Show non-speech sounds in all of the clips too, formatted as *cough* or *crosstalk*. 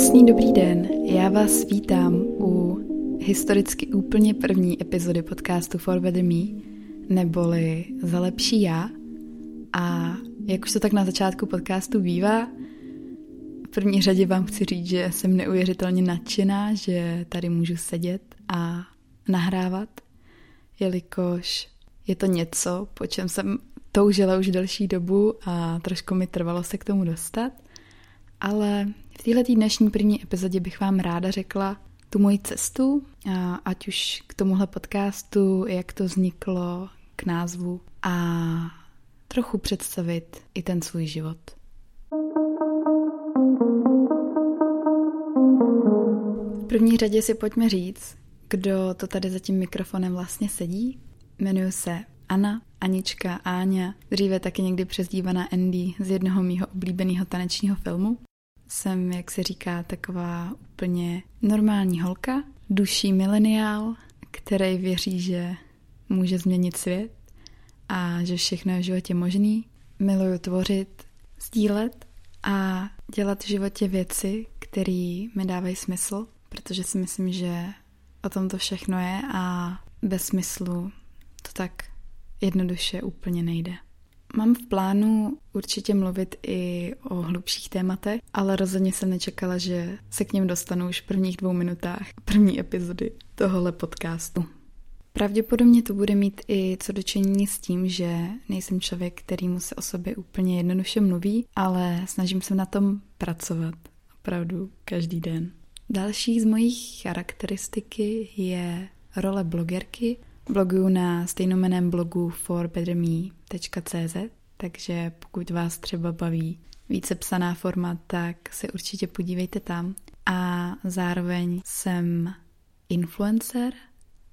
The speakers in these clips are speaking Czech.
Krásný dobrý den, já vás vítám u historicky úplně první epizody podcastu For Better Me, neboli Za lepší já. A jak už to tak na začátku podcastu bývá, v první řadě vám chci říct, že jsem neuvěřitelně nadšená, že tady můžu sedět a nahrávat, jelikož je to něco, po čem jsem toužila už delší dobu a trošku mi trvalo se k tomu dostat. Ale v této dnešní první epizodě bych vám ráda řekla tu moji cestu, ať už k tomuhle podcastu, jak to vzniklo, k názvu a trochu představit i ten svůj život. V první řadě si pojďme říct, kdo to tady za tím mikrofonem vlastně sedí. Jmenuji se Anna, Anička, Áňa, dříve taky někdy přezdívaná Andy z jednoho mýho oblíbeného tanečního filmu. Jsem, jak se říká, taková úplně normální holka, duší mileniál, který věří, že může změnit svět a že všechno je v životě možný. Miluju tvořit, sdílet a dělat v životě věci, které mi dávají smysl, protože si myslím, že o tom to všechno je a bez smyslu to tak jednoduše úplně nejde. Mám v plánu určitě mluvit i o hlubších tématech, ale rozhodně jsem nečekala, že se k něm dostanu už v prvních dvou minutách první epizody tohohle podcastu. Pravděpodobně to bude mít i co dočení s tím, že nejsem člověk, který mu se o sobě úplně jednoduše mluví, ale snažím se na tom pracovat opravdu každý den. Další z mojich charakteristiky je role blogerky Bloguju na stejnomeném blogu forbetterme.cz, takže pokud vás třeba baví více psaná forma, tak se určitě podívejte tam. A zároveň jsem influencer,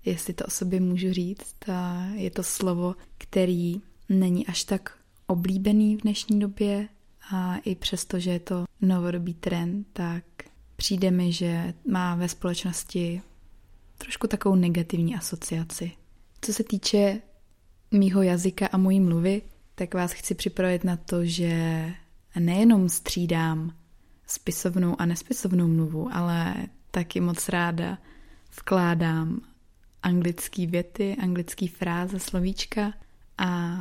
jestli to o sobě můžu říct. Je to slovo, který není až tak oblíbený v dnešní době a i přesto, že je to novodobý trend, tak přijde mi, že má ve společnosti trošku takovou negativní asociaci. Co se týče mýho jazyka a mojí mluvy, tak vás chci připravit na to, že nejenom střídám spisovnou a nespisovnou mluvu, ale taky moc ráda vkládám anglické věty, anglické fráze, slovíčka a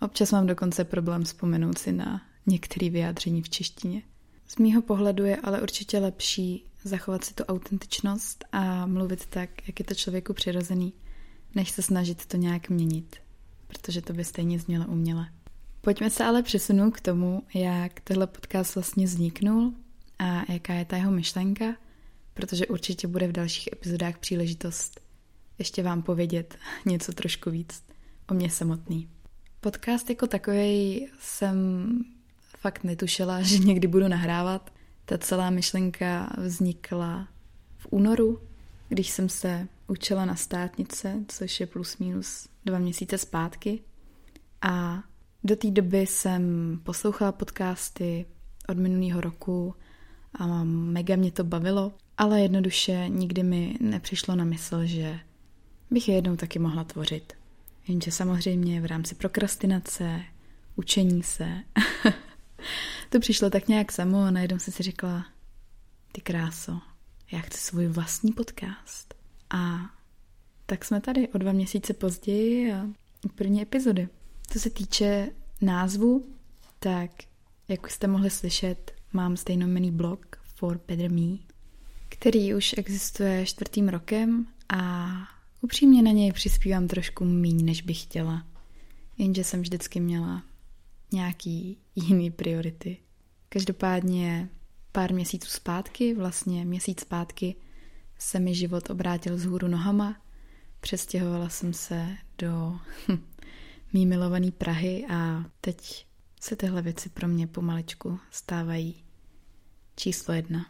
občas mám dokonce problém vzpomenout si na některé vyjádření v češtině. Z mýho pohledu je ale určitě lepší zachovat si tu autentičnost a mluvit tak, jak je to člověku přirozený, než se snažit to nějak měnit, protože to by stejně znělo uměle. Pojďme se ale přesunout k tomu, jak tenhle podcast vlastně vzniknul a jaká je ta jeho myšlenka, protože určitě bude v dalších epizodách příležitost ještě vám povědět něco trošku víc o mě samotný. Podcast jako takový jsem fakt netušila, *laughs* že někdy budu nahrávat. Ta celá myšlenka vznikla v únoru, když jsem se učila na státnice, což je plus minus dva měsíce zpátky. A do té doby jsem poslouchala podcasty od minulého roku a mega mě to bavilo, ale jednoduše nikdy mi nepřišlo na mysl, že bych je jednou taky mohla tvořit. Jenže samozřejmě v rámci prokrastinace, učení se, *laughs* to přišlo tak nějak samo a najednou jsem si řekla, ty kráso, já chci svůj vlastní podcast. A tak jsme tady o dva měsíce později a první epizody. Co se týče názvu, tak jak jste mohli slyšet, mám stejnomený blog For Better Me, který už existuje čtvrtým rokem a upřímně na něj přispívám trošku míň, než bych chtěla. Jenže jsem vždycky měla nějaký jiný priority. Každopádně pár měsíců zpátky, vlastně měsíc zpátky, se mi život obrátil z hůru nohama. Přestěhovala jsem se do *laughs* mý milovaný Prahy a teď se tyhle věci pro mě pomaličku stávají číslo jedna.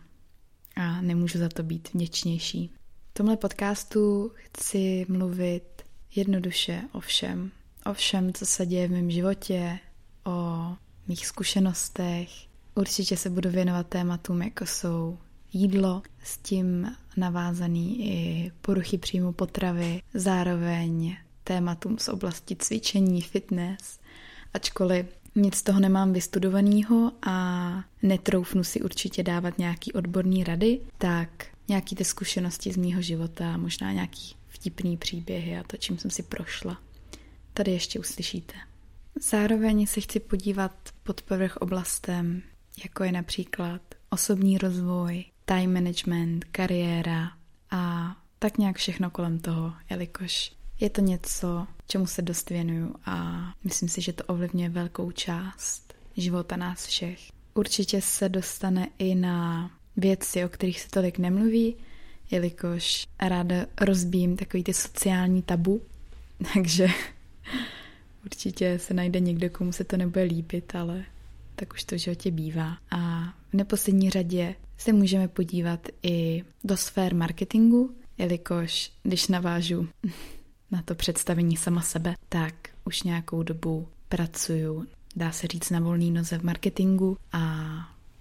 A nemůžu za to být vděčnější. V tomhle podcastu chci mluvit jednoduše o všem. O všem, co se děje v mém životě, o mých zkušenostech. Určitě se budu věnovat tématům, jako jsou jídlo, s tím navázaný i poruchy příjmu potravy, zároveň tématům z oblasti cvičení, fitness, ačkoliv nic z toho nemám vystudovaného a netroufnu si určitě dávat nějaký odborný rady, tak nějaký ty zkušenosti z mýho života, možná nějaký vtipný příběhy a to, čím jsem si prošla. Tady ještě uslyšíte. Zároveň se chci podívat pod povrch oblastem, jako je například osobní rozvoj, time management, kariéra a tak nějak všechno kolem toho, jelikož je to něco, čemu se dost věnuju a myslím si, že to ovlivňuje velkou část života nás všech. Určitě se dostane i na věci, o kterých se tolik nemluví, jelikož ráda rozbím takový ty sociální tabu, *laughs* takže určitě se najde někdo, komu se to nebude líbit, ale tak už to v životě bývá. A neposlední řadě se můžeme podívat i do sfér marketingu, jelikož když navážu *laughs* na to představení sama sebe, tak už nějakou dobu pracuju, dá se říct, na volný noze v marketingu a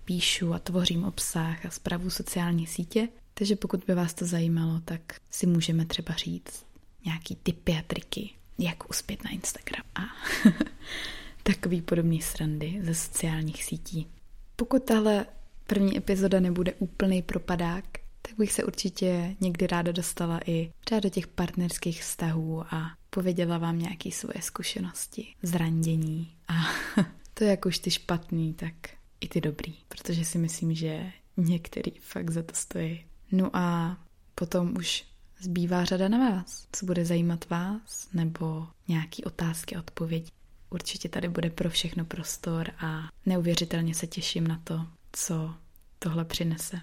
píšu a tvořím obsah a zprávu sociální sítě. Takže pokud by vás to zajímalo, tak si můžeme třeba říct nějaký tipy a triky, jak uspět na Instagram a *laughs* takový podobný srandy ze sociálních sítí. Pokud tahle první epizoda nebude úplný propadák, tak bych se určitě někdy ráda dostala i třeba do těch partnerských vztahů a pověděla vám nějaké svoje zkušenosti, zrandění a *laughs* to jak už ty špatný, tak i ty dobrý, protože si myslím, že některý fakt za to stojí. No a potom už zbývá řada na vás, co bude zajímat vás, nebo nějaký otázky odpovědi. Určitě tady bude pro všechno prostor a neuvěřitelně se těším na to, co tohle přinese.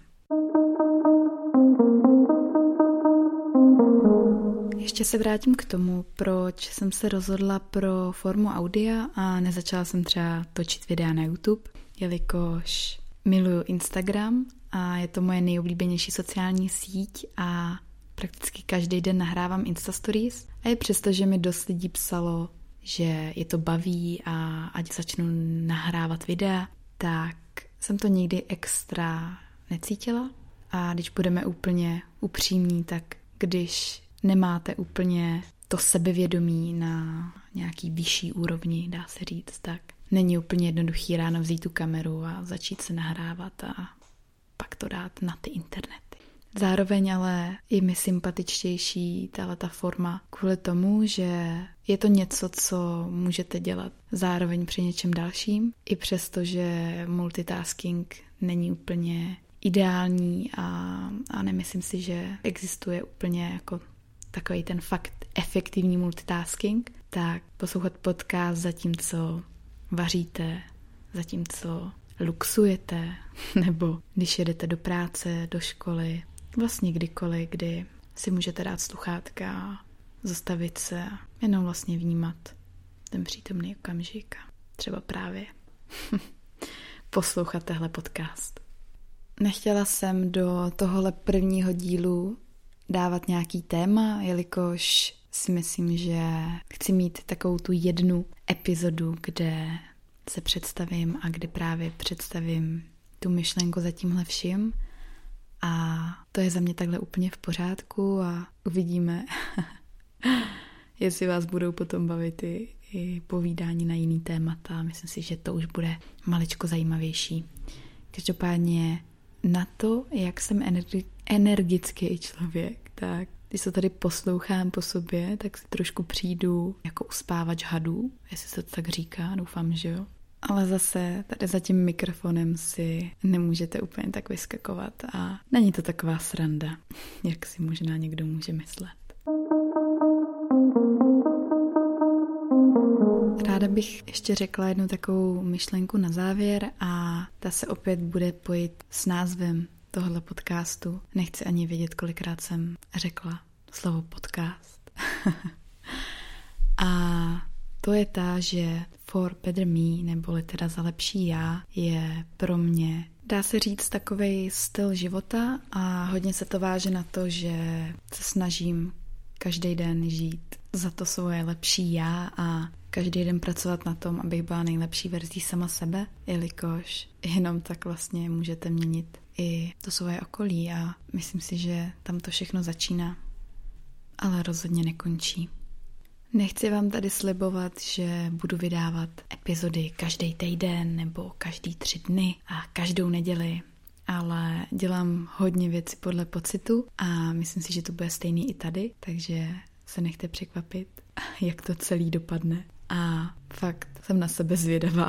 Ještě se vrátím k tomu, proč jsem se rozhodla pro formu audia a nezačala jsem třeba točit videa na YouTube, jelikož miluju Instagram a je to moje nejoblíbenější sociální síť a prakticky každý den nahrávám Insta Stories a je přesto, že mi dost lidí psalo, že je to baví a ať začnu nahrávat videa, tak jsem to nikdy extra necítila. A když budeme úplně upřímní, tak když nemáte úplně to sebevědomí na nějaký vyšší úrovni, dá se říct, tak není úplně jednoduchý ráno vzít tu kameru a začít se nahrávat a pak to dát na ty internety. Zároveň ale i mi sympatičtější tahle ta forma kvůli tomu, že je to něco, co můžete dělat zároveň při něčem dalším, i přesto, že multitasking není úplně ideální a, a nemyslím si, že existuje úplně jako takový ten fakt efektivní multitasking, tak poslouchat podcast zatímco vaříte, zatímco luxujete, *laughs* nebo když jedete do práce, do školy, vlastně kdykoliv, kdy si můžete dát sluchátka zastavit se a jenom vlastně vnímat ten přítomný okamžik třeba právě *laughs* poslouchat tehle podcast. Nechtěla jsem do tohohle prvního dílu dávat nějaký téma, jelikož si myslím, že chci mít takovou tu jednu epizodu, kde se představím a kde právě představím tu myšlenku za tímhle vším. A to je za mě takhle úplně v pořádku a uvidíme, *laughs* jestli vás budou potom bavit i, i povídání na jiný témata. Myslím si, že to už bude maličko zajímavější. Každopádně na to, jak jsem energi- energický člověk, tak když se tady poslouchám po sobě, tak si trošku přijdu jako uspávač hadů, jestli se to tak říká, doufám, že jo. Ale zase tady za tím mikrofonem si nemůžete úplně tak vyskakovat a není to taková sranda, jak si možná někdo může myslet. Ráda bych ještě řekla jednu takovou myšlenku na závěr a ta se opět bude pojít s názvem tohle podcastu. Nechci ani vědět, kolikrát jsem řekla slovo podcast. *laughs* a to je ta, že for better me, neboli teda za lepší já, je pro mě, dá se říct, takový styl života a hodně se to váže na to, že se snažím každý den žít za to svoje lepší já a každý den pracovat na tom, abych byla nejlepší verzí sama sebe, jelikož jenom tak vlastně můžete měnit i to svoje okolí a myslím si, že tam to všechno začíná, ale rozhodně nekončí. Nechci vám tady slibovat, že budu vydávat epizody každý týden nebo každý tři dny a každou neděli, ale dělám hodně věcí podle pocitu a myslím si, že to bude stejný i tady, takže se nechte překvapit, *laughs* jak to celý dopadne. A fakt jsem na sebe zvědavá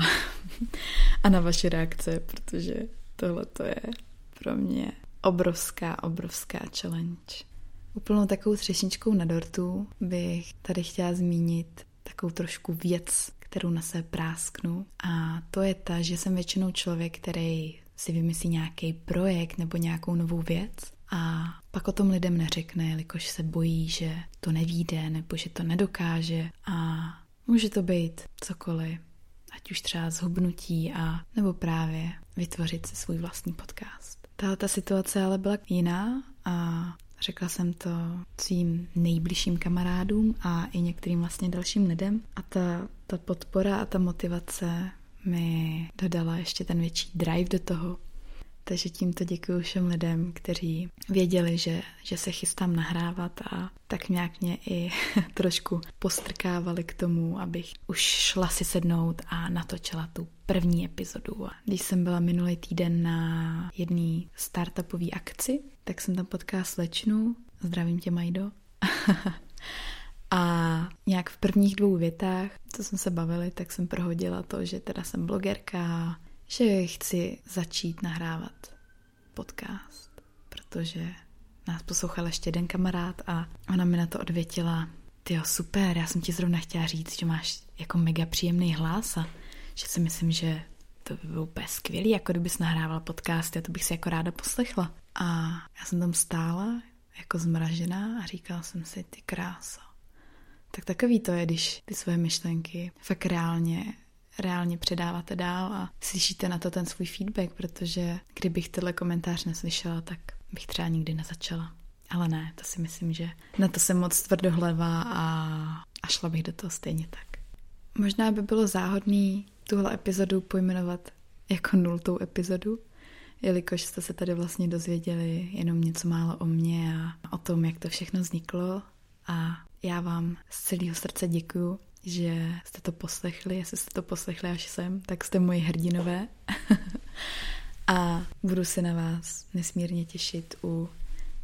*laughs* a na vaše reakce, protože tohle to je pro mě obrovská, obrovská challenge. Úplnou takovou třešničkou na dortu bych tady chtěla zmínit takovou trošku věc, kterou na sebe prásknu. A to je ta, že jsem většinou člověk, který si vymyslí nějaký projekt nebo nějakou novou věc a pak o tom lidem neřekne, jelikož se bojí, že to nevíde nebo že to nedokáže a může to být cokoliv, ať už třeba zhubnutí a nebo právě vytvořit si svůj vlastní podcast. Tahle ta situace ale byla jiná a Řekla jsem to svým nejbližším kamarádům a i některým vlastně dalším lidem. A ta, ta podpora a ta motivace mi dodala ještě ten větší drive do toho. Takže tímto děkuji všem lidem, kteří věděli, že, že se chystám nahrávat a tak nějak mě i *laughs* trošku postrkávali k tomu, abych už šla si sednout a natočila tu první epizodu. Když jsem byla minulý týden na jedné startupové akci, tak jsem tam potkala slečnu, zdravím tě Majdo, *laughs* a nějak v prvních dvou větách, co jsme se bavili, tak jsem prohodila to, že teda jsem blogerka, že chci začít nahrávat podcast, protože nás poslouchal ještě jeden kamarád a ona mi na to odvětila, ty super, já jsem ti zrovna chtěla říct, že máš jako mega příjemný hlas a že si myslím, že to by bylo úplně skvělý, jako kdybys nahrávala podcast, a to bych si jako ráda poslechla. A já jsem tam stála jako zmražená a říkala jsem si, ty krása. Tak takový to je, když ty své myšlenky fakt reálně reálně předáváte dál a slyšíte na to ten svůj feedback, protože kdybych tenhle komentář neslyšela, tak bych třeba nikdy nezačala. Ale ne, to si myslím, že na to jsem moc tvrdohleva a, a šla bych do toho stejně tak. Možná by bylo záhodný tuhle epizodu pojmenovat jako nultou epizodu, jelikož jste se tady vlastně dozvěděli jenom něco málo o mně a o tom, jak to všechno vzniklo. A já vám z celého srdce děkuju, že jste to poslechli. Jestli jste to poslechli až sem, tak jste moji hrdinové. *laughs* a budu se na vás nesmírně těšit u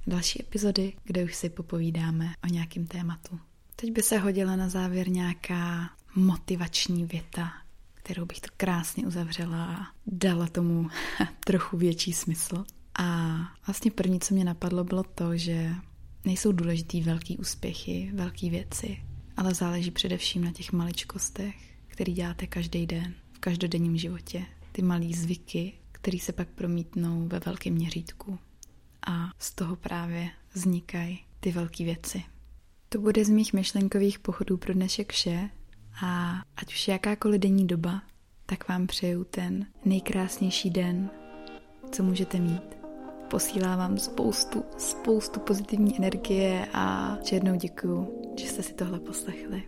další epizody, kde už si popovídáme o nějakém tématu. Teď by se hodila na závěr nějaká motivační věta, kterou bych to krásně uzavřela a dala tomu *laughs* trochu větší smysl. A vlastně první, co mě napadlo, bylo to, že nejsou důležitý velký úspěchy, velké věci, ale záleží především na těch maličkostech, který děláte každý den, v každodenním životě. Ty malý zvyky, které se pak promítnou ve velkém měřítku. A z toho právě vznikají ty velké věci. To bude z mých myšlenkových pochodů pro dnešek vše a ať už jakákoliv denní doba, tak vám přeju ten nejkrásnější den, co můžete mít. Posílám vám spoustu, spoustu pozitivní energie a černou děkuju, že jste si tohle poslechli.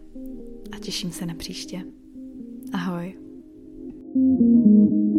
A těším se na příště. Ahoj. thank you